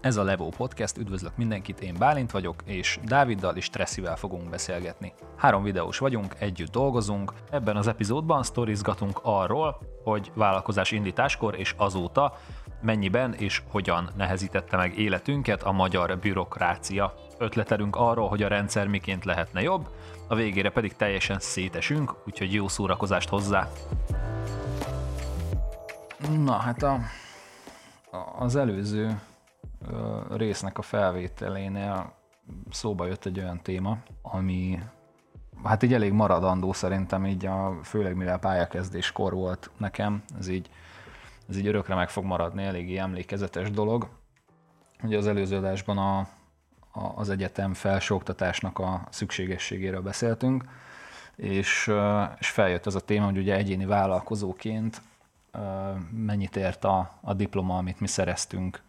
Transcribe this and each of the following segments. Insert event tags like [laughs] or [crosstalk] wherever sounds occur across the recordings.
Ez a Levo Podcast, üdvözlök mindenkit, én Bálint vagyok, és Dáviddal és Tresszivel fogunk beszélgetni. Három videós vagyunk, együtt dolgozunk, ebben az epizódban sztorizgatunk arról, hogy vállalkozás indításkor és azóta mennyiben és hogyan nehezítette meg életünket a magyar bürokrácia. Ötletelünk arról, hogy a rendszer miként lehetne jobb, a végére pedig teljesen szétesünk, úgyhogy jó szórakozást hozzá! Na hát a, az előző résznek a felvételénél szóba jött egy olyan téma, ami hát így elég maradandó szerintem, így a, főleg mivel pályakezdéskor volt nekem, ez így, ez így örökre meg fog maradni, eléggé emlékezetes dolog. Ugye az előző adásban a, a, az egyetem felsőoktatásnak a szükségességéről beszéltünk, és, és feljött az a téma, hogy ugye egyéni vállalkozóként mennyit ért a, a diploma, amit mi szereztünk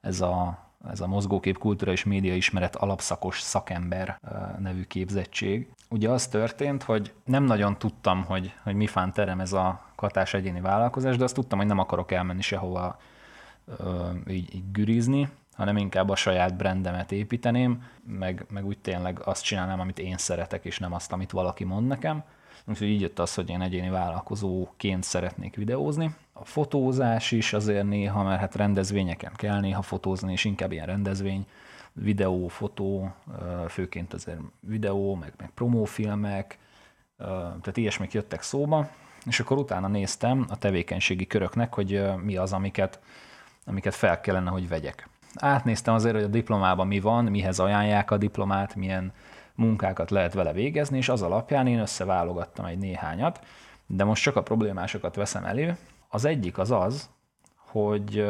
ez a, ez a mozgókép kultúra és média ismeret alapszakos szakember nevű képzettség. Ugye az történt, hogy nem nagyon tudtam, hogy, hogy mi fán terem ez a katás egyéni vállalkozás, de azt tudtam, hogy nem akarok elmenni sehova így, így gürizni, hanem inkább a saját brandemet építeném, meg, meg úgy tényleg azt csinálnám, amit én szeretek, és nem azt, amit valaki mond nekem. Úgyhogy így jött az, hogy én egyéni vállalkozóként szeretnék videózni. A fotózás is azért néha, mert hát rendezvényeken kell néha fotózni, és inkább ilyen rendezvény, videó, fotó, főként azért videó, meg, meg promófilmek, tehát ilyesmik jöttek szóba, és akkor utána néztem a tevékenységi köröknek, hogy mi az, amiket, amiket fel kellene, hogy vegyek. Átnéztem azért, hogy a diplomában mi van, mihez ajánlják a diplomát, milyen munkákat lehet vele végezni, és az alapján én összeválogattam egy néhányat, de most csak a problémásokat veszem elő. Az egyik az az, hogy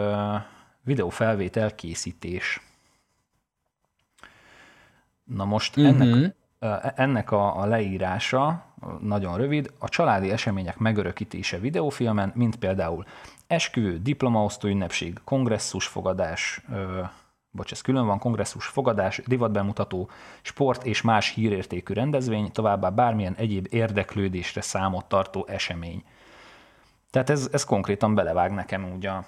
videófelvétel készítés. Na most ennek, uh-huh. ennek a, a leírása nagyon rövid, a családi események megörökítése videófilmen, mint például esküvő, diplomaosztó ünnepség, kongresszusfogadás, bocs, ez külön van, kongresszus, fogadás, divatbemutató, sport és más hírértékű rendezvény, továbbá bármilyen egyéb érdeklődésre számot tartó esemény. Tehát ez, ez konkrétan belevág nekem úgy a,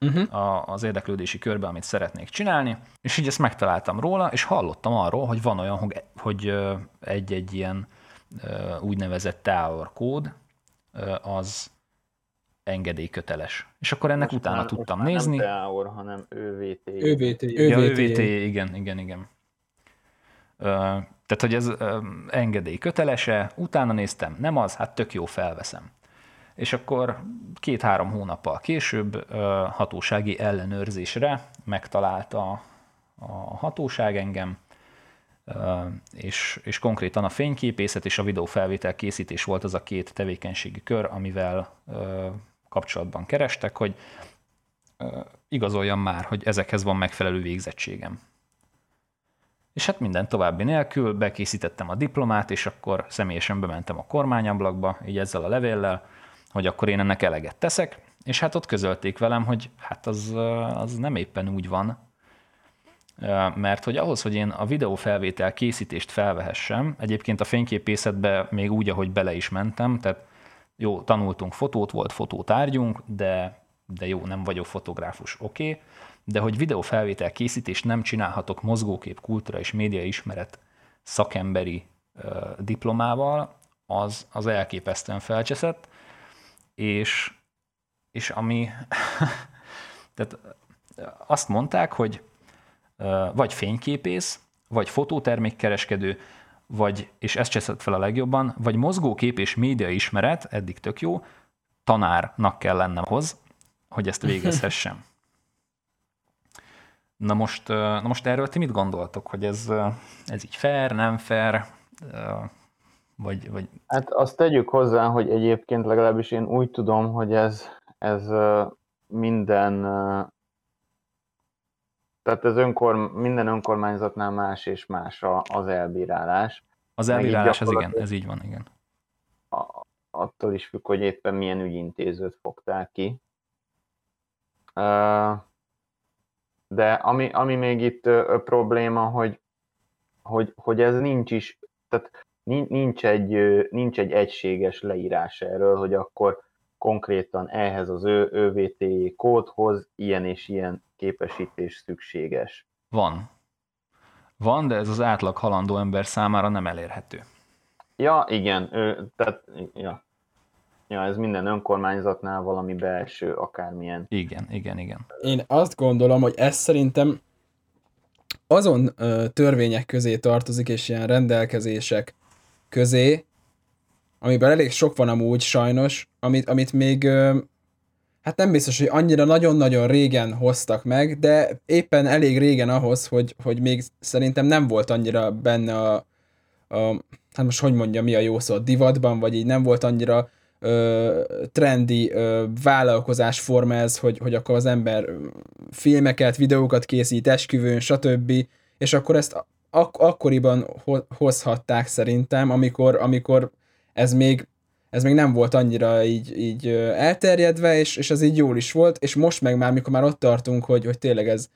uh-huh. a, az érdeklődési körbe, amit szeretnék csinálni, és így ezt megtaláltam róla, és hallottam arról, hogy van olyan, hogy egy-egy ilyen úgynevezett tower kód, az engedélyköteles. És akkor ennek most utána már, tudtam most nézni. Nem Teaor, hanem ÖVT. ÖVT. Ja, ÖVT, igen, igen, igen. Ö, tehát, hogy ez ö, engedély kötelese, utána néztem, nem az, hát tök jó, felveszem. És akkor két-három hónappal később ö, hatósági ellenőrzésre megtalálta a hatóság engem, és, és konkrétan a fényképészet és a videófelvétel készítés volt az a két tevékenységi kör, amivel kapcsolatban kerestek, hogy igazoljam már, hogy ezekhez van megfelelő végzettségem. És hát minden további nélkül bekészítettem a diplomát, és akkor személyesen bementem a kormányablakba, így ezzel a levéllel, hogy akkor én ennek eleget teszek, és hát ott közölték velem, hogy hát az, az nem éppen úgy van, mert hogy ahhoz, hogy én a videófelvétel készítést felvehessem, egyébként a fényképészetbe még úgy, ahogy bele is mentem, tehát jó, tanultunk fotót, volt fotótárgyunk, de, de jó, nem vagyok fotográfus, oké, okay. de hogy videófelvétel készítést nem csinálhatok mozgókép, kultúra és média ismeret szakemberi ö, diplomával, az, az elképesztően felcseszett, és, és ami, [laughs] tehát azt mondták, hogy vagy fényképész, vagy fotótermékkereskedő, vagy, és ezt cseszett fel a legjobban, vagy mozgókép és média ismeret, eddig tök jó, tanárnak kell lennem hoz, hogy ezt végezhessem. Na most, na most erről ti mit gondoltok, hogy ez, ez így fair, nem fair, vagy, vagy... Hát azt tegyük hozzá, hogy egyébként legalábbis én úgy tudom, hogy ez, ez minden tehát ez önkor, minden önkormányzatnál más és más a, az elbírálás. Az elbírálás, ez igen, ez így van, igen. A, attól is függ, hogy éppen milyen ügyintézőt fogták ki. De ami, ami még itt probléma, hogy, hogy, hogy ez nincs is, tehát nincs egy, nincs egy egységes leírás erről, hogy akkor konkrétan ehhez az ÖVT kódhoz ilyen és ilyen képesítés szükséges. Van. Van, de ez az átlag halandó ember számára nem elérhető. Ja, igen, ő, tehát, ja. Ja, ez minden önkormányzatnál valami belső, akármilyen. Igen, igen, igen. Én azt gondolom, hogy ez szerintem azon ö, törvények közé tartozik, és ilyen rendelkezések közé, amiben elég sok van amúgy sajnos, amit, amit még ö, hát nem biztos, hogy annyira nagyon-nagyon régen hoztak meg, de éppen elég régen ahhoz, hogy, hogy még szerintem nem volt annyira benne a, a hát most hogy mondja, mi a jó szó, divatban, vagy így nem volt annyira ö, trendi ö, vállalkozásforma ez, hogy, hogy akkor az ember filmeket, videókat készít, esküvőn, stb. És akkor ezt ak- akkoriban hozhatták szerintem, amikor, amikor ez még ez még nem volt annyira így, így elterjedve, és, és ez így jól is volt, és most meg már, mikor már ott tartunk, hogy, hogy tényleg ez,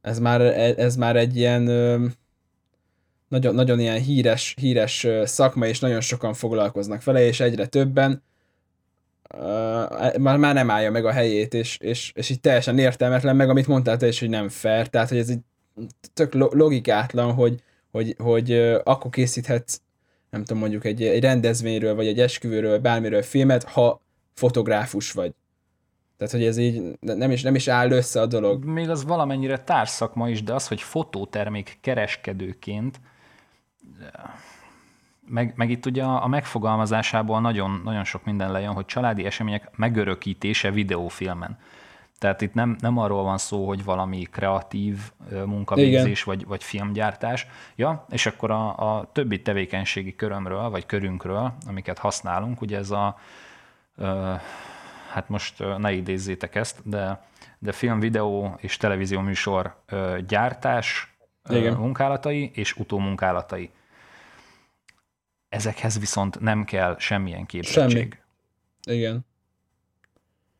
ez, már, ez már egy ilyen nagyon, nagyon ilyen híres, híres szakma, és nagyon sokan foglalkoznak vele, és egyre többen, uh, már, már nem állja meg a helyét, és, és, és így teljesen értelmetlen, meg amit mondtál te is, hogy nem fair, tehát hogy ez egy tök logikátlan, hogy, hogy, hogy akkor készíthetsz nem tudom, mondjuk egy, egy rendezvényről, vagy egy esküvőről, bármiről filmet, ha fotográfus vagy. Tehát, hogy ez így nem is, nem is áll össze a dolog. Még az valamennyire társzakma is, de az, hogy fotótermék kereskedőként, meg, meg itt ugye a, a megfogalmazásából nagyon, nagyon sok minden lejön, hogy családi események megörökítése videófilmen. Tehát itt nem, nem arról van szó, hogy valami kreatív munkavégzés vagy, vagy filmgyártás. Ja, és akkor a, a többi tevékenységi körömről, vagy körünkről, amiket használunk, ugye ez a, ö, hát most ne idézzétek ezt, de, de film, videó és televízió műsor ö, gyártás Igen. munkálatai és utómunkálatai. Ezekhez viszont nem kell semmilyen képzettség. Semmi. Igen.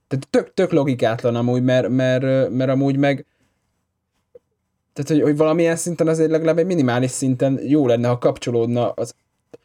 Tehát tök, tök logikátlan amúgy, mert, mert, mert amúgy meg tehát, hogy, hogy valamilyen szinten azért legalább egy minimális szinten jó lenne, ha kapcsolódna az,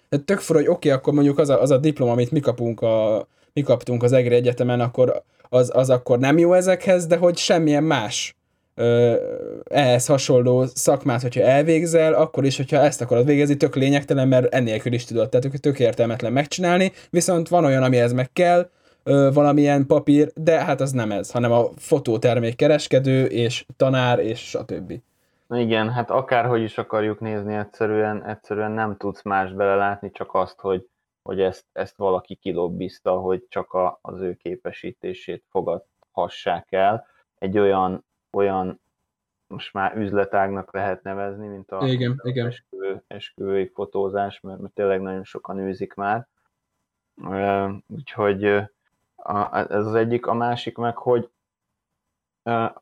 tehát tök fura, hogy oké, okay, akkor mondjuk az a, az a diploma, amit mi kapunk a, mi kaptunk az EGRI Egyetemen, akkor az, az akkor nem jó ezekhez, de hogy semmilyen más ö, ehhez hasonló szakmát, hogyha elvégzel, akkor is, hogyha ezt akarod végezni, tök lényegtelen, mert ennélkül is tudod, tehát tök értelmetlen megcsinálni, viszont van olyan, amihez meg kell, ö, valamilyen papír, de hát az nem ez, hanem a fotótermék kereskedő és tanár és stb. Igen, hát akárhogy is akarjuk nézni, egyszerűen, egyszerűen nem tudsz más belelátni, csak azt, hogy, hogy ezt, ezt valaki kilobbizta, hogy csak a, az ő képesítését fogadhassák el. Egy olyan, olyan most már üzletágnak lehet nevezni, mint a, igen, a igen. Esküvő, esküvői fotózás, mert, mert tényleg nagyon sokan űzik már. Úgyhogy a, ez az egyik, a másik meg, hogy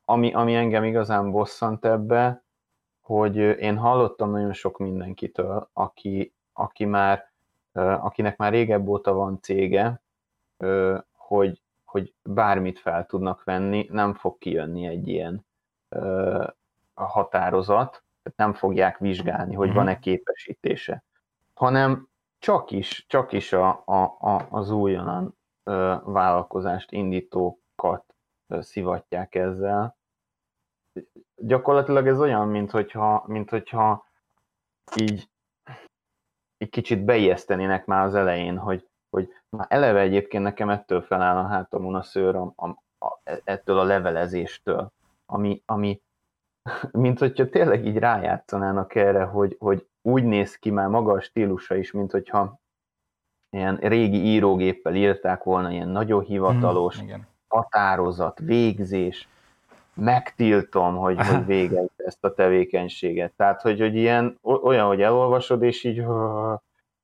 ami, ami engem igazán bosszant ebbe, hogy én hallottam nagyon sok mindenkitől, aki, aki már, akinek már régebb óta van cége, hogy, hogy bármit fel tudnak venni, nem fog kijönni egy ilyen határozat, nem fogják vizsgálni, hogy mhm. van-e képesítése, hanem csak is, csak is a, a, a, az újonnan vállalkozást indítókat szivatják ezzel. Gyakorlatilag ez olyan, mint hogyha, mint hogyha így, így kicsit beijesztenének már az elején, hogy, hogy már eleve egyébként nekem ettől feláll a hátamon a szőr a, a, a, ettől a levelezéstől, ami, ami [laughs] mint hogyha tényleg így rájátszanának erre, hogy, hogy úgy néz ki már maga a stílusa is, mint hogyha ilyen régi írógéppel írták volna, ilyen nagyon hivatalos, hmm, határozat, végzés, megtiltom, hogy, [laughs] hogy végez ezt a tevékenységet. Tehát, hogy, hogy ilyen, olyan, hogy elolvasod, és így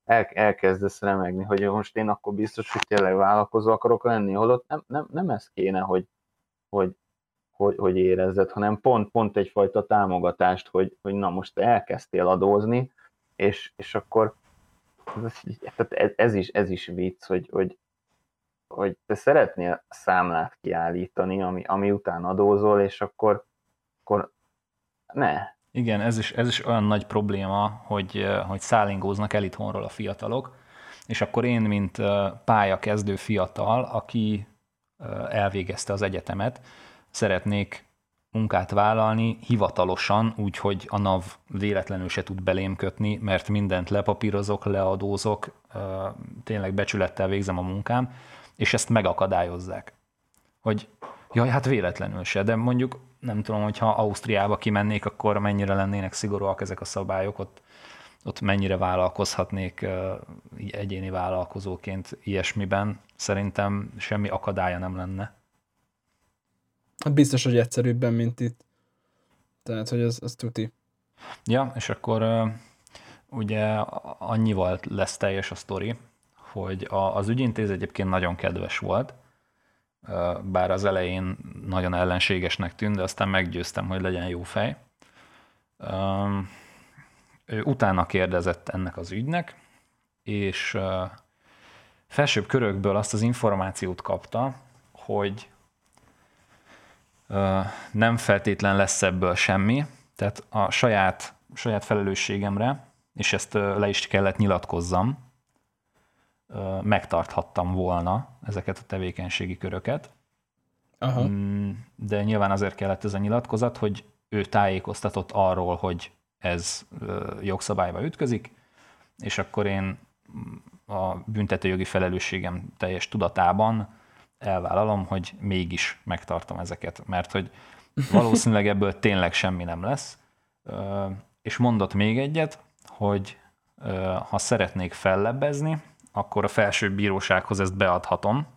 el, elkezdesz remegni, hogy most én akkor biztos, hogy tényleg vállalkozó akarok lenni, holott nem, nem, nem ez kéne, hogy, hogy, hogy, hogy érezzed, hanem pont, pont egyfajta támogatást, hogy, hogy na most elkezdtél adózni, és, és akkor tehát ez, ez, is, ez is vicc, hogy, hogy, hogy te szeretnél számlát kiállítani, ami, ami után adózol, és akkor, akkor ne. Igen, ez is, ez is olyan nagy probléma, hogy, hogy szállingóznak el itthonról a fiatalok, és akkor én, mint pályakezdő fiatal, aki elvégezte az egyetemet, szeretnék munkát vállalni hivatalosan, úgyhogy a NAV véletlenül se tud belém kötni, mert mindent lepapírozok, leadózok, tényleg becsülettel végzem a munkám, és ezt megakadályozzák. Hogy jaj, hát véletlenül se, de mondjuk nem tudom, hogyha Ausztriába kimennék, akkor mennyire lennének szigorúak ezek a szabályok, ott, ott mennyire vállalkozhatnék egyéni vállalkozóként ilyesmiben. Szerintem semmi akadálya nem lenne. Hát biztos, hogy egyszerűbben, mint itt. Tehát, hogy az, az tuti. Ja, és akkor ugye annyival lesz teljes a sztori, hogy az ügyintéz egyébként nagyon kedves volt, bár az elején nagyon ellenségesnek tűnt, de aztán meggyőztem, hogy legyen jó fej. Ő utána kérdezett ennek az ügynek, és felsőbb körökből azt az információt kapta, hogy nem feltétlen lesz ebből semmi, tehát a saját, saját felelősségemre, és ezt le is kellett nyilatkozzam, megtarthattam volna ezeket a tevékenységi köröket. Aha. Mm, de nyilván azért kellett ez a nyilatkozat, hogy ő tájékoztatott arról, hogy ez jogszabályba ütközik, és akkor én a büntetőjogi felelősségem teljes tudatában elvállalom, hogy mégis megtartom ezeket, mert hogy valószínűleg ebből tényleg semmi nem lesz. És mondott még egyet, hogy ha szeretnék fellebbezni, akkor a felsőbb bírósághoz ezt beadhatom,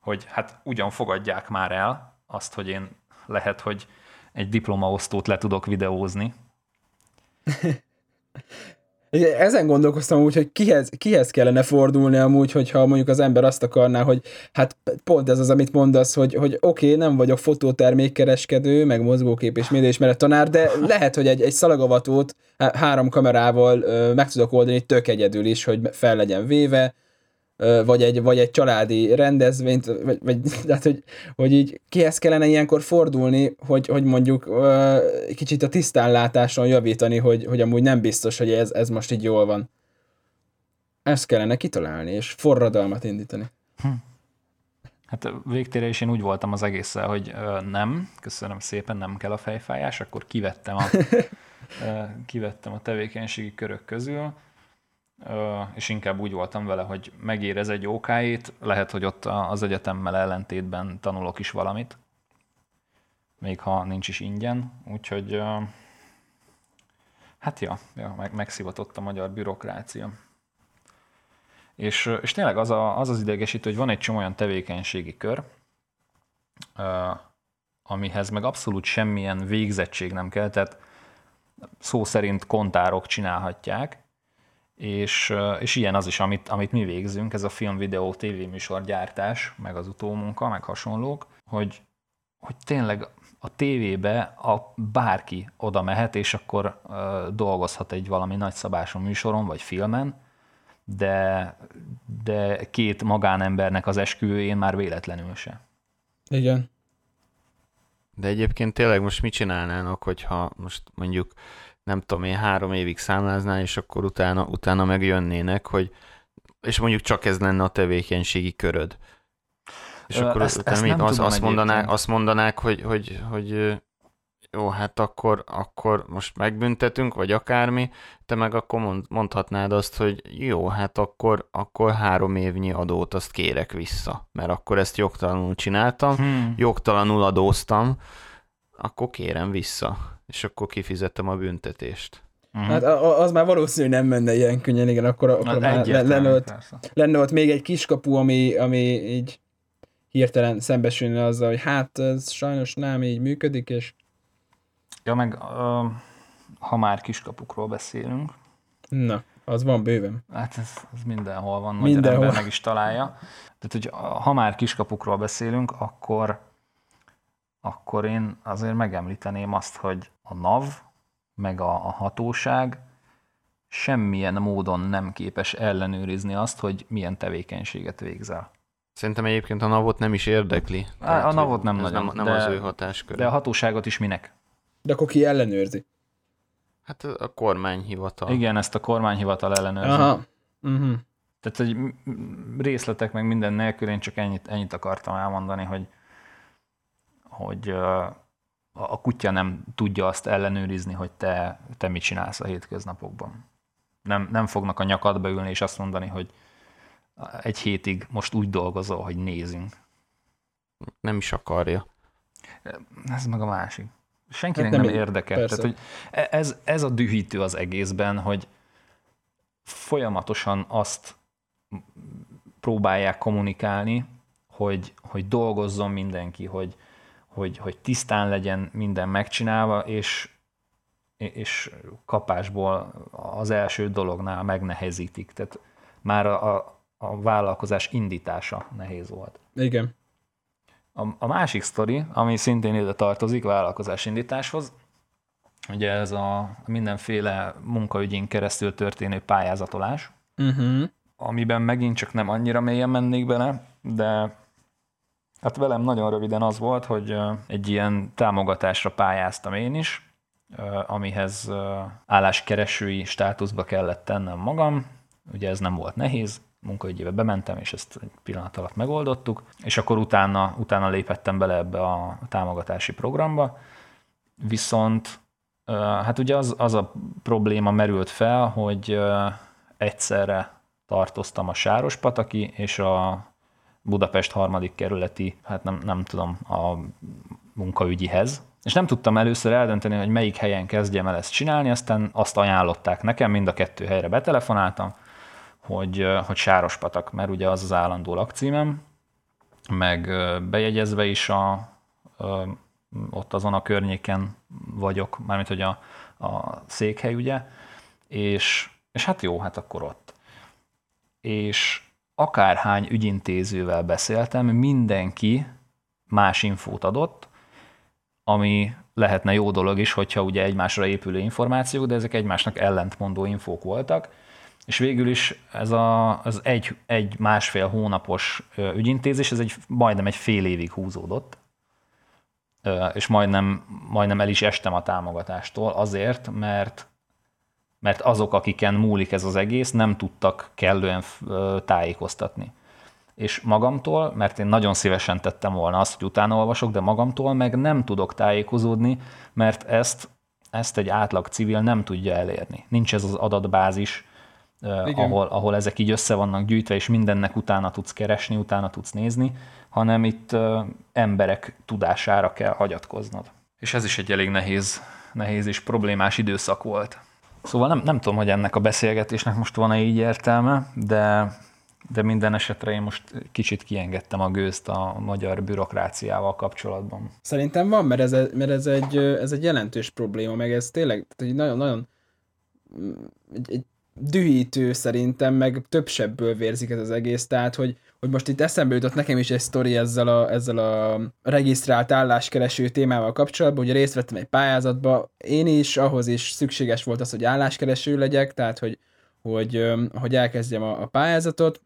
hogy hát ugyan fogadják már el azt, hogy én lehet, hogy egy diplomaosztót le tudok videózni. [laughs] Ezen gondolkoztam úgy, hogy kihez, kihez kellene fordulni amúgy, hogyha mondjuk az ember azt akarná, hogy hát pont ez az, amit mondasz, hogy, hogy oké, okay, nem vagyok fotótermékkereskedő, meg mozgókép és médiaismeret tanár, de lehet, hogy egy, egy szalagavatót három kamerával ö, meg tudok oldani tök egyedül is, hogy fel legyen véve, vagy egy, vagy egy családi rendezvényt, vagy, vagy [laughs] tehát, hogy, hogy így kihez kellene ilyenkor fordulni, hogy, hogy mondjuk kicsit a tisztánlátáson javítani, hogy, hogy amúgy nem biztos, hogy ez, ez most így jól van. Ezt kellene kitalálni, és forradalmat indítani. Hm. Hát végtére is én úgy voltam az egésszel, hogy ö, nem, köszönöm szépen, nem kell a fejfájás, akkor kivettem a, [laughs] ö, kivettem a tevékenységi körök közül, és inkább úgy voltam vele, hogy megérez egy okáit, lehet, hogy ott az egyetemmel ellentétben tanulok is valamit, még ha nincs is ingyen, úgyhogy hát ja, ja meg, megszivatott a magyar bürokrácia. És, és tényleg az, a, az az idegesítő, hogy van egy csomó olyan tevékenységi kör, amihez meg abszolút semmilyen végzettség nem kell, tehát szó szerint kontárok csinálhatják, és, és ilyen az is, amit, amit mi végzünk, ez a film, videó, tévéműsor gyártás, meg az utómunka, meg hasonlók, hogy, hogy tényleg a tévébe a bárki oda mehet, és akkor uh, dolgozhat egy valami nagyszabású műsoron, vagy filmen, de, de két magánembernek az esküvőjén már véletlenül se. Igen. De egyébként tényleg most mit csinálnának, hogyha most mondjuk nem tudom én, három évig számláznál, és akkor utána, utána megjönnének, hogy és mondjuk csak ez lenne a tevékenységi köröd. És Ö, akkor ezt, utána ezt mit, az, azt, mondanák, azt mondanák, hogy, hogy, hogy jó, hát akkor, akkor most megbüntetünk, vagy akármi, te meg akkor mond, mondhatnád azt, hogy jó, hát akkor, akkor három évnyi adót azt kérek vissza, mert akkor ezt jogtalanul csináltam, hmm. jogtalanul adóztam, akkor kérem vissza és akkor kifizettem a büntetést. Uh-huh. Hát az már valószínű, hogy nem menne ilyen könnyen, igen, akkor, akkor már lenne ott, lenne ott még egy kiskapu, ami, ami így hirtelen szembesülne azzal, hogy hát ez sajnos nem így működik, és... Ja, meg ha már kiskapukról beszélünk. Na, az van bőven. Hát ez, ez mindenhol van, mindenhol. ember meg is találja. Tehát, hogy ha már kiskapukról beszélünk, akkor akkor én azért megemlíteném azt, hogy a NAV, meg a, a hatóság semmilyen módon nem képes ellenőrizni azt, hogy milyen tevékenységet végzel. Szerintem egyébként a NAV-ot nem is érdekli. A, Tehát, a NAV-ot nem nagyon. Nem, nem de, az ő hatáskör. De a hatóságot is minek? De akkor ki ellenőrzi? Hát a kormányhivatal. Igen, ezt a kormányhivatal ellenőrzi. Aha. Uh-huh. Tehát, hogy részletek meg minden nélkül én csak ennyit, ennyit akartam elmondani, hogy hogy a kutya nem tudja azt ellenőrizni, hogy te, te mit csinálsz a hétköznapokban. Nem, nem fognak a nyakadba ülni és azt mondani, hogy egy hétig most úgy dolgozol, hogy nézünk. Nem is akarja. Ez meg a másik. Senkinek hát nem, nem érdekel. Tehát, hogy ez, ez a dühítő az egészben, hogy folyamatosan azt próbálják kommunikálni, hogy, hogy dolgozzon mindenki, hogy, hogy, hogy tisztán legyen minden megcsinálva, és, és kapásból az első dolognál megnehezítik. Tehát már a, a, a vállalkozás indítása nehéz volt. Igen. A, a másik sztori, ami szintén ide tartozik vállalkozás indításhoz, ugye ez a mindenféle munkaügyén keresztül történő pályázatolás, uh-huh. amiben megint csak nem annyira mélyen mennék bele, de hát velem nagyon röviden az volt, hogy egy ilyen támogatásra pályáztam én is, amihez álláskeresői státuszba kellett tennem magam, ugye ez nem volt nehéz, munkaügyébe bementem, és ezt egy pillanat alatt megoldottuk, és akkor utána, utána lépettem bele ebbe a támogatási programba, viszont hát ugye az, az a probléma merült fel, hogy egyszerre tartoztam a Sárospataki és a Budapest harmadik kerületi, hát nem, nem tudom, a munkaügyihez, és nem tudtam először eldönteni, hogy melyik helyen kezdjem el ezt csinálni, aztán azt ajánlották nekem, mind a kettő helyre betelefonáltam, hogy, hogy Sárospatak, mert ugye az az állandó lakcímem, meg bejegyezve is a, ott azon a környéken vagyok, mármint hogy a, a székhely, ugye, és, és hát jó, hát akkor ott. És akárhány ügyintézővel beszéltem, mindenki más infót adott, ami lehetne jó dolog is, hogyha ugye egymásra épülő információk, de ezek egymásnak ellentmondó infók voltak, és végül is ez a, az egy, egy másfél hónapos ügyintézés, ez egy, majdnem egy fél évig húzódott, és majdnem, majdnem el is estem a támogatástól azért, mert, mert azok, akiken múlik ez az egész, nem tudtak kellően tájékoztatni. És magamtól, mert én nagyon szívesen tettem volna azt, hogy utána olvasok, de magamtól meg nem tudok tájékozódni, mert ezt, ezt egy átlag civil nem tudja elérni. Nincs ez az adatbázis, ahol, ahol ezek így össze vannak gyűjtve, és mindennek utána tudsz keresni, utána tudsz nézni, hanem itt emberek tudására kell hagyatkoznod. És ez is egy elég nehéz, nehéz és problémás időszak volt. Szóval nem, nem tudom, hogy ennek a beszélgetésnek most van-e így értelme, de, de minden esetre én most kicsit kiengedtem a gőzt a magyar bürokráciával kapcsolatban. Szerintem van, mert ez, mert ez, egy, ez egy jelentős probléma, meg ez tényleg egy nagyon, nagyon egy, egy dühítő szerintem, meg több sebből vérzik ez az egész, tehát hogy, hogy most itt eszembe jutott nekem is egy sztori ezzel a, ezzel a regisztrált álláskereső témával kapcsolatban, hogy részt vettem egy pályázatba, én is, ahhoz is szükséges volt az, hogy álláskereső legyek, tehát hogy, hogy, hogy elkezdjem a, a pályázatot,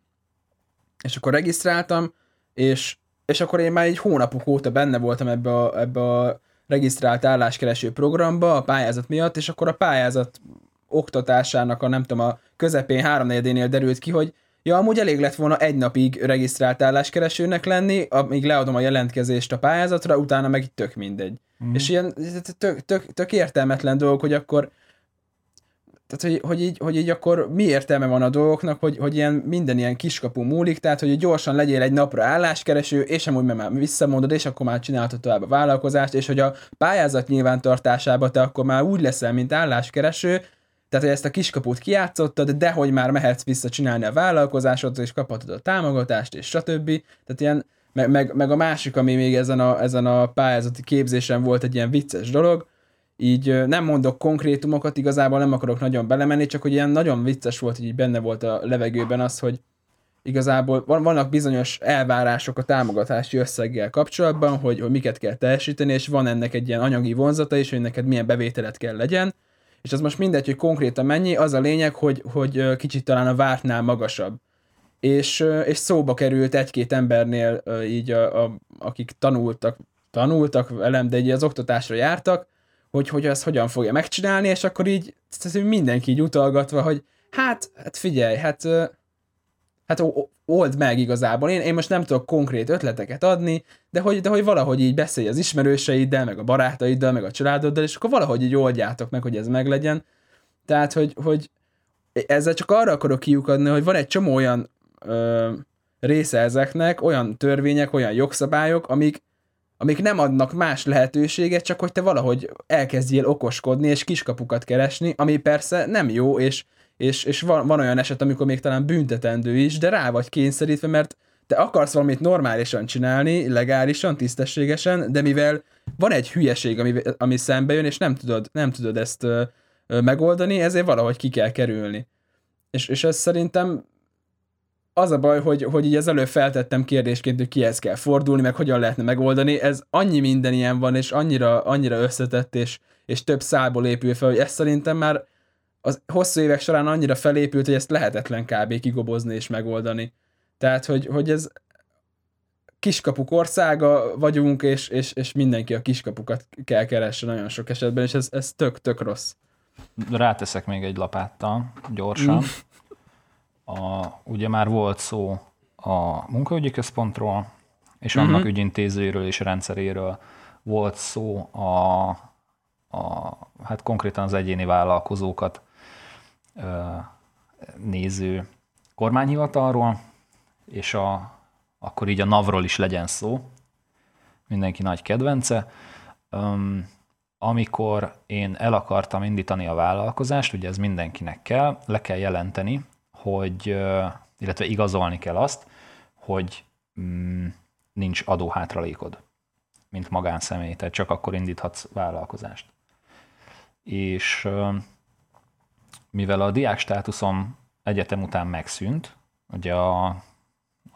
és akkor regisztráltam, és, és akkor én már egy hónapok óta benne voltam ebbe a, ebbe a regisztrált álláskereső programba a pályázat miatt, és akkor a pályázat oktatásának a nem tudom, a közepén háromnegyedénél derült ki, hogy ja, amúgy elég lett volna egy napig regisztrált álláskeresőnek lenni, amíg leadom a jelentkezést a pályázatra, utána meg tök mindegy. Mm. És ilyen tök, tök, tök értelmetlen dolog, hogy akkor tehát, hogy, hogy, így, hogy így akkor mi értelme van a dolgoknak, hogy, hogy ilyen, minden ilyen kiskapu múlik, tehát, hogy gyorsan legyél egy napra álláskereső, és amúgy már visszamondod, és akkor már csinálhatod tovább a vállalkozást, és hogy a pályázat nyilvántartásába te akkor már úgy leszel, mint álláskereső, tehát, hogy ezt a kiskaput kiátszottad, de hogy már mehetsz vissza csinálni a vállalkozásot, és kaphatod a támogatást, és stb. Tehát ilyen, meg, meg, meg a másik, ami még ezen a, ezen a pályázati képzésen volt egy ilyen vicces dolog, így nem mondok konkrétumokat, igazából nem akarok nagyon belemenni, csak hogy ilyen nagyon vicces volt, hogy így benne volt a levegőben az, hogy igazából vannak bizonyos elvárások a támogatási összeggel kapcsolatban, hogy, hogy miket kell teljesíteni, és van ennek egy ilyen anyagi vonzata is, hogy neked milyen bevételet kell legyen, és az most mindegy, hogy konkrétan mennyi, az a lényeg, hogy, hogy kicsit talán a vártnál magasabb. És, és szóba került egy-két embernél így, a, a, akik tanultak, tanultak velem, de így az oktatásra jártak, hogy, hogy ezt hogyan fogja megcsinálni, és akkor így mindenki így utalgatva, hogy hát, hát figyelj, hát, hát old meg igazából. Én, én most nem tudok konkrét ötleteket adni, de hogy, de hogy valahogy így beszélj az ismerőseiddel, meg a barátaiddal, meg a családoddal, és akkor valahogy így oldjátok meg, hogy ez meglegyen. Tehát, hogy, hogy ezzel csak arra akarok kiukadni, hogy van egy csomó olyan ö, része ezeknek, olyan törvények, olyan jogszabályok, amik, amik nem adnak más lehetőséget, csak hogy te valahogy elkezdjél okoskodni és kiskapukat keresni, ami persze nem jó, és, és, és van, van olyan eset, amikor még talán büntetendő is, de rá vagy kényszerítve, mert te akarsz valamit normálisan csinálni, legálisan, tisztességesen, de mivel van egy hülyeség, ami, ami szembe jön, és nem tudod, nem tudod ezt ö, ö, megoldani, ezért valahogy ki kell kerülni. És, és ez szerintem az a baj, hogy, hogy így az előbb feltettem kérdésként, hogy kihez kell fordulni, meg hogyan lehetne megoldani, ez annyi minden ilyen van, és annyira, annyira összetett, és, és több szából épül fel, hogy ezt szerintem már az hosszú évek során annyira felépült, hogy ezt lehetetlen kb. kigobozni és megoldani. Tehát, hogy, hogy ez kiskapuk országa vagyunk, és, és, és mindenki a kiskapukat kell keressen nagyon sok esetben, és ez, ez tök, tök rossz. Ráteszek még egy lapáttal, gyorsan. A, ugye már volt szó a munkaügyi központról, és annak uh-huh. ügyintézőről és rendszeréről volt szó a, a, hát konkrétan az egyéni vállalkozókat néző kormányhivatalról, és a, akkor így a NAV-ról is legyen szó, mindenki nagy kedvence. Amikor én el akartam indítani a vállalkozást, ugye ez mindenkinek kell, le kell jelenteni, hogy, illetve igazolni kell azt, hogy mm, nincs adóhátralékod, mint magánszemély, tehát csak akkor indíthatsz vállalkozást. És mivel a diák státuszom egyetem után megszűnt, ugye a,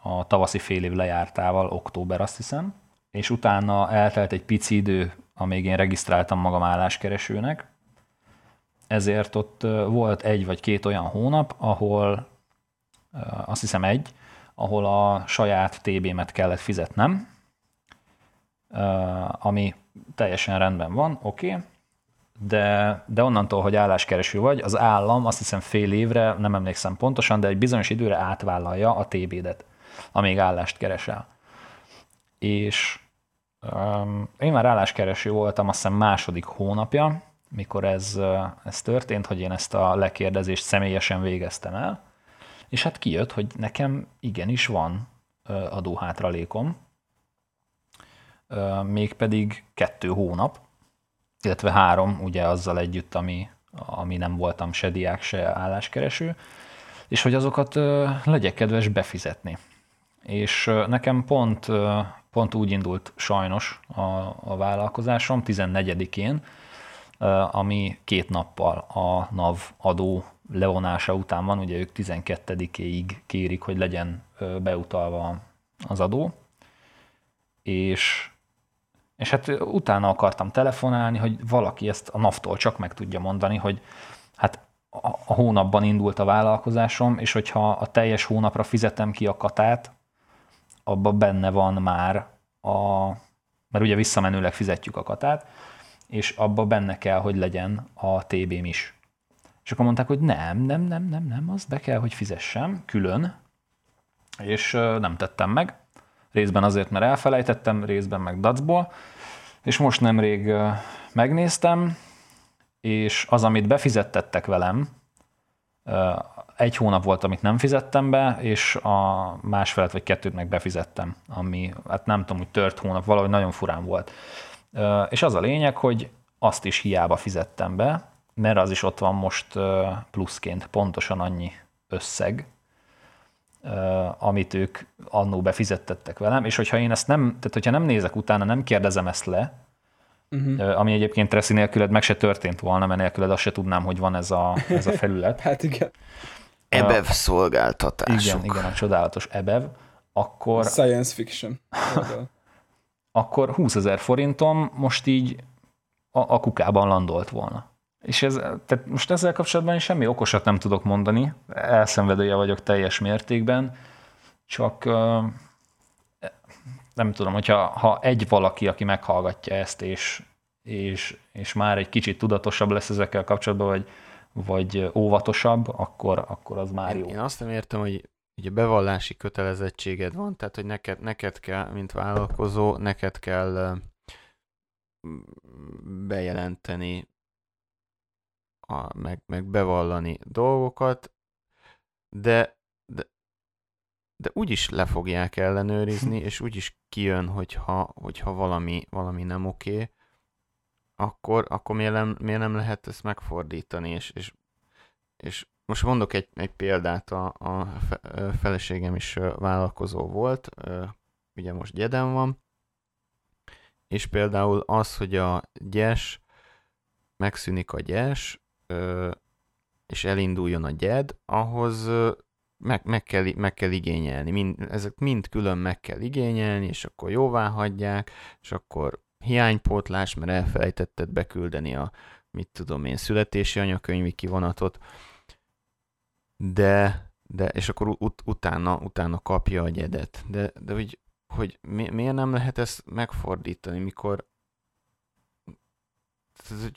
a tavaszi fél év lejártával, október azt hiszem, és utána eltelt egy pici idő, amíg én regisztráltam magam álláskeresőnek, ezért ott volt egy vagy két olyan hónap, ahol azt hiszem egy, ahol a saját TB-met kellett fizetnem, ami teljesen rendben van, oké, okay, de, de onnantól, hogy álláskereső vagy, az állam azt hiszem fél évre, nem emlékszem pontosan, de egy bizonyos időre átvállalja a TB-det, amíg állást keresel. És um, én már álláskereső voltam azt hiszem második hónapja, mikor ez, ez történt, hogy én ezt a lekérdezést személyesen végeztem el, és hát kijött, hogy nekem igenis van adóhátralékom, mégpedig kettő hónap, illetve három, ugye azzal együtt, ami, ami nem voltam se diák, se álláskereső, és hogy azokat legyek kedves befizetni. És nekem pont, pont úgy indult sajnos a, a vállalkozásom 14-én, ami két nappal a NAV adó levonása után van, ugye ők 12-éig kérik, hogy legyen beutalva az adó, és, és hát utána akartam telefonálni, hogy valaki ezt a NAV-tól csak meg tudja mondani, hogy hát a hónapban indult a vállalkozásom, és hogyha a teljes hónapra fizetem ki a katát, abban benne van már a, mert ugye visszamenőleg fizetjük a katát, és abba benne kell, hogy legyen a TB-m is. És akkor mondták, hogy nem, nem, nem, nem, nem, az be kell, hogy fizessem külön, és nem tettem meg. Részben azért, mert elfelejtettem, részben meg dacból, és most nemrég megnéztem, és az, amit befizettettek velem, egy hónap volt, amit nem fizettem be, és a másfelet vagy kettőt meg befizettem, ami, hát nem tudom, hogy tört hónap, valahogy nagyon furán volt. És az a lényeg, hogy azt is hiába fizettem be, mert az is ott van most pluszként pontosan annyi összeg, amit ők annó befizettettek velem, és hogyha én ezt nem, tehát hogyha nem nézek utána, nem kérdezem ezt le, uh-huh. ami egyébként Tresszi nélküled meg se történt volna, mert nélküled azt se tudnám, hogy van ez a, ez a felület. [laughs] hát igen. EBEV szolgáltatások. Igen, igen, a csodálatos EBEV. Akkor... Science fiction. akkor 20 ezer forintom most így a, a kukában landolt volna. És ez, tehát most ezzel kapcsolatban semmi okosat nem tudok mondani, elszenvedője vagyok teljes mértékben, csak nem tudom, hogyha ha egy valaki, aki meghallgatja ezt, és, és, és már egy kicsit tudatosabb lesz ezekkel kapcsolatban, vagy, vagy óvatosabb, akkor, akkor az már jó. Én azt nem értem, hogy ugye bevallási kötelezettséged van, tehát hogy neked, neked kell, mint vállalkozó, neked kell bejelenteni, a, meg, meg bevallani dolgokat, de, de, de úgyis le fogják ellenőrizni, [laughs] és úgyis kijön, hogyha, hogyha valami, valami nem oké, akkor, akkor miért, nem, miért nem lehet ezt megfordítani, és, és, és most mondok egy, egy példát, a, a feleségem is vállalkozó volt, ugye most gyeden van, és például az, hogy a gyes, megszűnik a gyes, és elinduljon a gyed, ahhoz meg, meg, kell, meg kell igényelni. Mind, ezek mind külön meg kell igényelni, és akkor jóvá hagyják, és akkor hiánypótlás, mert elfelejtetted beküldeni a, mit tudom én, születési anyakönyvi kivonatot, de, de és akkor ut, utána, utána kapja a gyedet. De, de hogy, hogy mi, miért nem lehet ezt megfordítani, mikor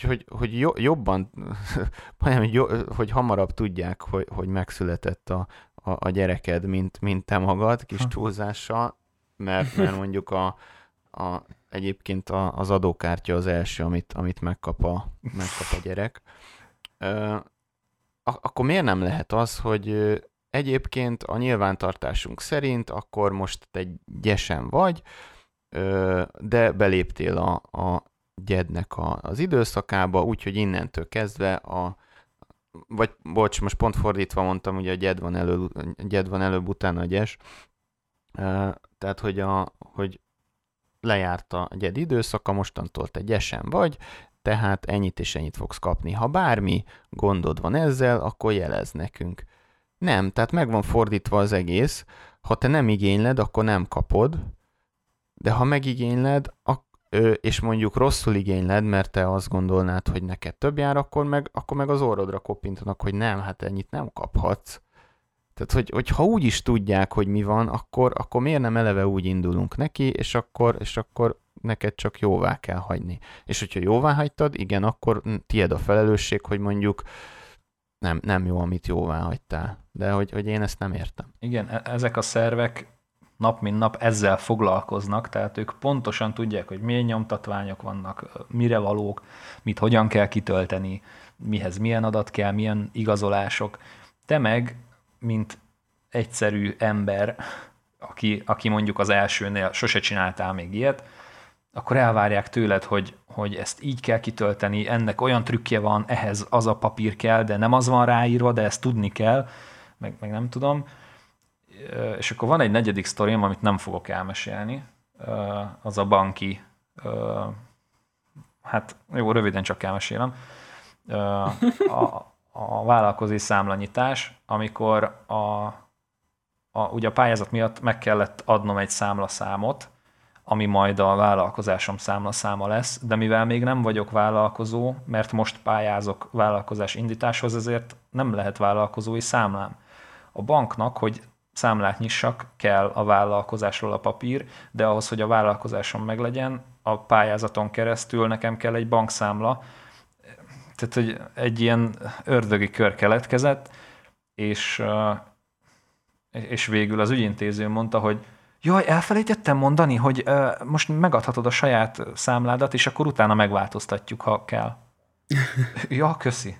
hogy, hogy jobban, [laughs] hogy, hogy hamarabb tudják, hogy, hogy megszületett a, a, a gyereked, mint, mint te magad, kis túlzással, mert, mert mondjuk a, a, egyébként a, az adókártya az első, amit, amit megkap, a, megkap a gyerek. Ö, akkor miért nem lehet az, hogy egyébként a nyilvántartásunk szerint akkor most egy gyesen vagy, de beléptél a, a gyednek a, az időszakába, úgyhogy innentől kezdve a, vagy bocs, most pont fordítva mondtam, ugye a gyed van, elő, gyed van előbb, utána a gyes, tehát hogy, a, hogy lejárt a gyed időszaka, mostantól te gyesen vagy, tehát ennyit és ennyit fogsz kapni. Ha bármi gondod van ezzel, akkor jelez nekünk. Nem, tehát meg van fordítva az egész, ha te nem igényled, akkor nem kapod, de ha megigényled, és mondjuk rosszul igényled, mert te azt gondolnád, hogy neked több jár, akkor meg, akkor meg az orrodra koppintanak, hogy nem, hát ennyit nem kaphatsz. Tehát, hogy, hogy ha úgy is tudják, hogy mi van, akkor, akkor miért nem eleve úgy indulunk neki, és akkor, és akkor neked csak jóvá kell hagyni. És hogyha jóvá hagytad, igen, akkor tied a felelősség, hogy mondjuk nem, nem jó, amit jóvá hagytál. De hogy, hogy én ezt nem értem. Igen, e- ezek a szervek nap mint nap ezzel foglalkoznak, tehát ők pontosan tudják, hogy milyen nyomtatványok vannak, mire valók, mit hogyan kell kitölteni, mihez milyen adat kell, milyen igazolások. Te meg, mint egyszerű ember, aki, aki mondjuk az elsőnél sose csináltál még ilyet, akkor elvárják tőled, hogy, hogy ezt így kell kitölteni, ennek olyan trükkje van, ehhez az a papír kell, de nem az van ráírva, de ezt tudni kell, meg, meg nem tudom. És akkor van egy negyedik sztorim, amit nem fogok elmesélni, az a banki, hát jó, röviden csak elmesélem, a, a vállalkozói számlanyítás, amikor a, a, ugye a pályázat miatt meg kellett adnom egy számlaszámot, ami majd a vállalkozásom számlaszáma lesz, de mivel még nem vagyok vállalkozó, mert most pályázok vállalkozás indításhoz, ezért nem lehet vállalkozói számlám. A banknak, hogy számlát nyissak, kell a vállalkozásról a papír, de ahhoz, hogy a vállalkozásom meglegyen, a pályázaton keresztül nekem kell egy bankszámla. Tehát, hogy egy ilyen ördögi kör keletkezett, és, és végül az ügyintéző mondta, hogy Jaj, elfelejtettem mondani, hogy most megadhatod a saját számládat, és akkor utána megváltoztatjuk, ha kell. [laughs] ja, köszi.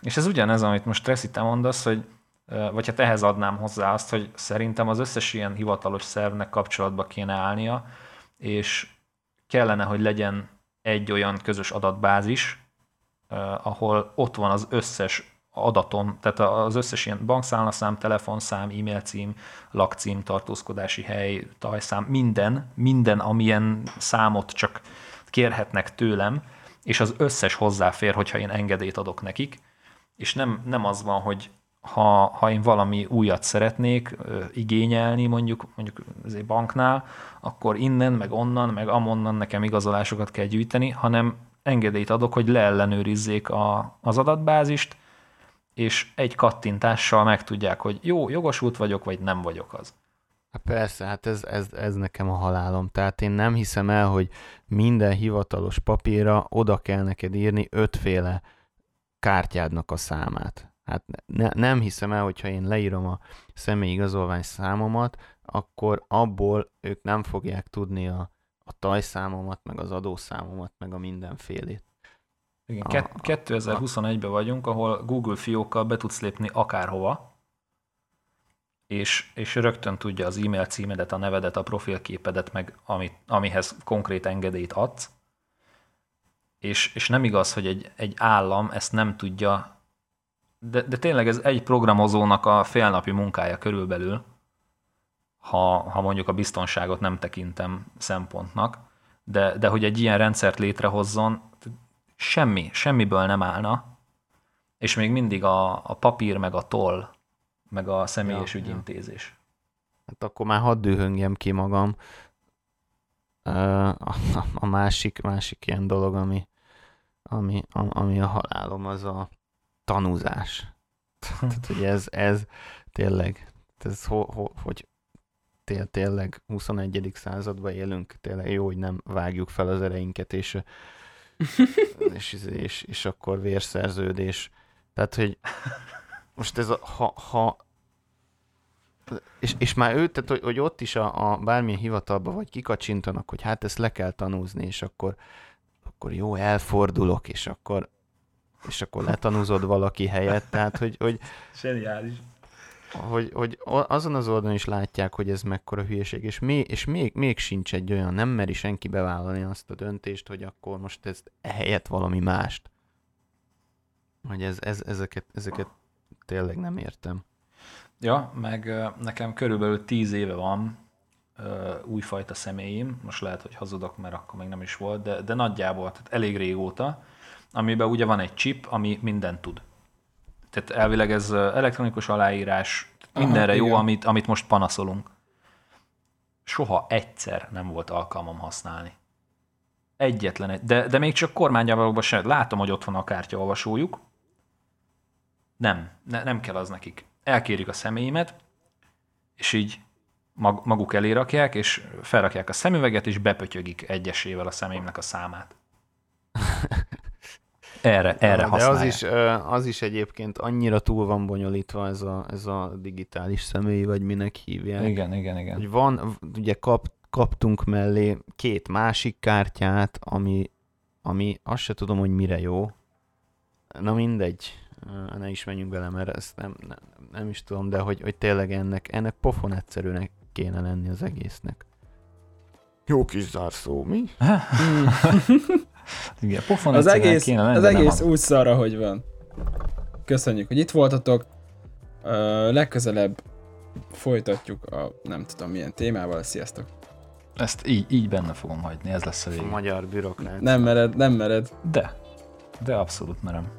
És ez ugyanez, amit most Tracy te mondasz, hogy vagy hát ehhez adnám hozzá azt, hogy szerintem az összes ilyen hivatalos szervnek kapcsolatba kéne állnia, és kellene, hogy legyen egy olyan közös adatbázis, ahol ott van az összes adatom, tehát az összes ilyen bankszámlaszám, telefonszám, e-mail cím, lakcím, tartózkodási hely, tajszám, minden, minden, amilyen számot csak kérhetnek tőlem, és az összes hozzáfér, hogyha én engedélyt adok nekik, és nem, nem az van, hogy ha, ha én valami újat szeretnék ö, igényelni mondjuk, mondjuk egy banknál, akkor innen, meg onnan, meg amonnan nekem igazolásokat kell gyűjteni, hanem engedélyt adok, hogy leellenőrizzék a, az adatbázist, és egy kattintással megtudják, hogy jó, jogosult vagyok, vagy nem vagyok az. Hát persze, hát ez, ez, ez nekem a halálom. Tehát én nem hiszem el, hogy minden hivatalos papírra oda kell neked írni ötféle kártyádnak a számát. Hát ne, nem hiszem el, hogyha én leírom a személyi igazolvány számomat, akkor abból ők nem fogják tudni a, a tajszámomat, meg az adószámomat, meg a mindenfélét. Igen, a, 2021-ben vagyunk, ahol Google fiókkal be tudsz lépni akárhova, és, és rögtön tudja az e-mail címedet, a nevedet, a profilképedet, meg amit, amihez konkrét engedélyt adsz. És, és nem igaz, hogy egy, egy állam ezt nem tudja, de, de tényleg ez egy programozónak a félnapi munkája körülbelül, ha, ha mondjuk a biztonságot nem tekintem szempontnak, de, de hogy egy ilyen rendszert létrehozzon, semmi, semmiből nem állna, és még mindig a, a papír, meg a toll, meg a személyes ja, ügyintézés. Ja. Hát akkor már hadd dühöngjem ki magam. A, másik, másik ilyen dolog, ami, ami, ami a halálom, az a tanúzás. Tehát, hogy ez, ez tényleg, ez ho, ho, hogy tél, tényleg 21. században élünk, tényleg jó, hogy nem vágjuk fel az ereinket, [laughs] és, és, és, és akkor vérszerződés. Tehát, hogy most ez a, ha, ha és, és már ő, tehát hogy, hogy ott is a, a bármilyen hivatalba vagy kikacsintanak, hogy hát ezt le kell tanúzni, és akkor, akkor jó, elfordulok, és akkor és akkor letanúzod valaki helyett, tehát hogy... hogy Zseniális hogy, hogy azon az oldalon is látják, hogy ez mekkora hülyeség, és még, és még, még sincs egy olyan, nem meri senki bevállalni azt a döntést, hogy akkor most ez helyett valami mást. Hogy ez, ez, ezeket, ezeket tényleg nem értem. Ja, meg nekem körülbelül tíz éve van újfajta személyim, most lehet, hogy hazudok, mert akkor még nem is volt, de, de nagyjából, tehát elég régóta, amiben ugye van egy chip, ami mindent tud tehát elvileg ez elektronikus aláírás, mindenre Aha, jó, amit, amit most panaszolunk. Soha egyszer nem volt alkalmam használni. Egyetlen egy, de, de még csak kormányjavalóban sem. Látom, hogy ott van a kártyaolvasójuk. Nem, ne, nem kell az nekik. Elkérik a személyimet, és így mag, maguk elé rakják, és felrakják a szemüveget, és bepötyögik egyesével a személyemnek a számát. [laughs] Erre, erre De az is, az is egyébként annyira túl van bonyolítva ez a, ez a digitális személy, vagy minek hívják. Igen, igen, igen. Hogy van, ugye kap, kaptunk mellé két másik kártyát, ami, ami azt se tudom, hogy mire jó. Na mindegy, ne is menjünk bele, mert ezt nem, nem, nem is tudom, de hogy, hogy tényleg ennek, ennek pofon egyszerűnek kéne lenni az egésznek. Jó kis zárszó, mi? [laughs] Igen, pofon az egész, kéne lenni, az egész úgy szarra, hogy van. Köszönjük, hogy itt voltatok. Uh, legközelebb folytatjuk a nem tudom milyen témával. Sziasztok! Ezt így, így benne fogom hagyni, ez lesz a vég. A magyar bürokrácia. Nem mered, nem mered. De, de abszolút merem.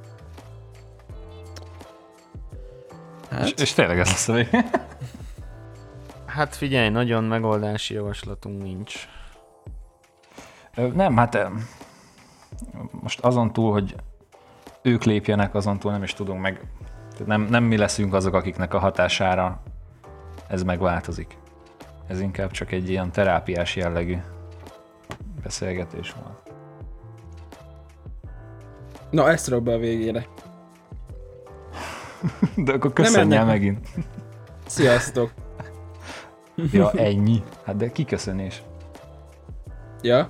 Hát? És, és tényleg ez lesz a vég. [laughs] hát figyelj, nagyon megoldási javaslatunk nincs. Nem, hát most azon túl, hogy ők lépjenek, azon túl nem is tudunk meg, nem, nem mi leszünk azok, akiknek a hatására ez megváltozik. Ez inkább csak egy ilyen terápiás jellegű beszélgetés volt. Na, ezt rak be a végére. De akkor köszönjél megint. Sziasztok. ja, ennyi. Hát de kiköszönés. Ja.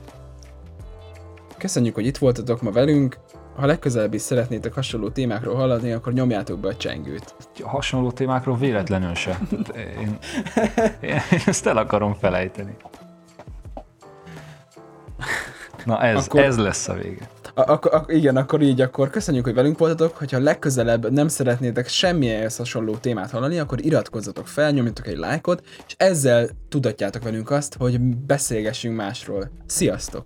Köszönjük, hogy itt voltatok ma velünk. Ha legközelebb is szeretnétek hasonló témákról hallani, akkor nyomjátok be a csengőt. Hasonló témákról véletlenül se. Én, én ezt el akarom felejteni. Na ez, akkor, ez lesz a vége. Akkor, ak- igen, akkor így, akkor köszönjük, hogy velünk voltatok. Hogyha legközelebb nem szeretnétek semmilyen hasonló témát hallani, akkor iratkozzatok fel, nyomjatok egy lájkot, és ezzel tudatjátok velünk azt, hogy beszélgessünk másról. Sziasztok!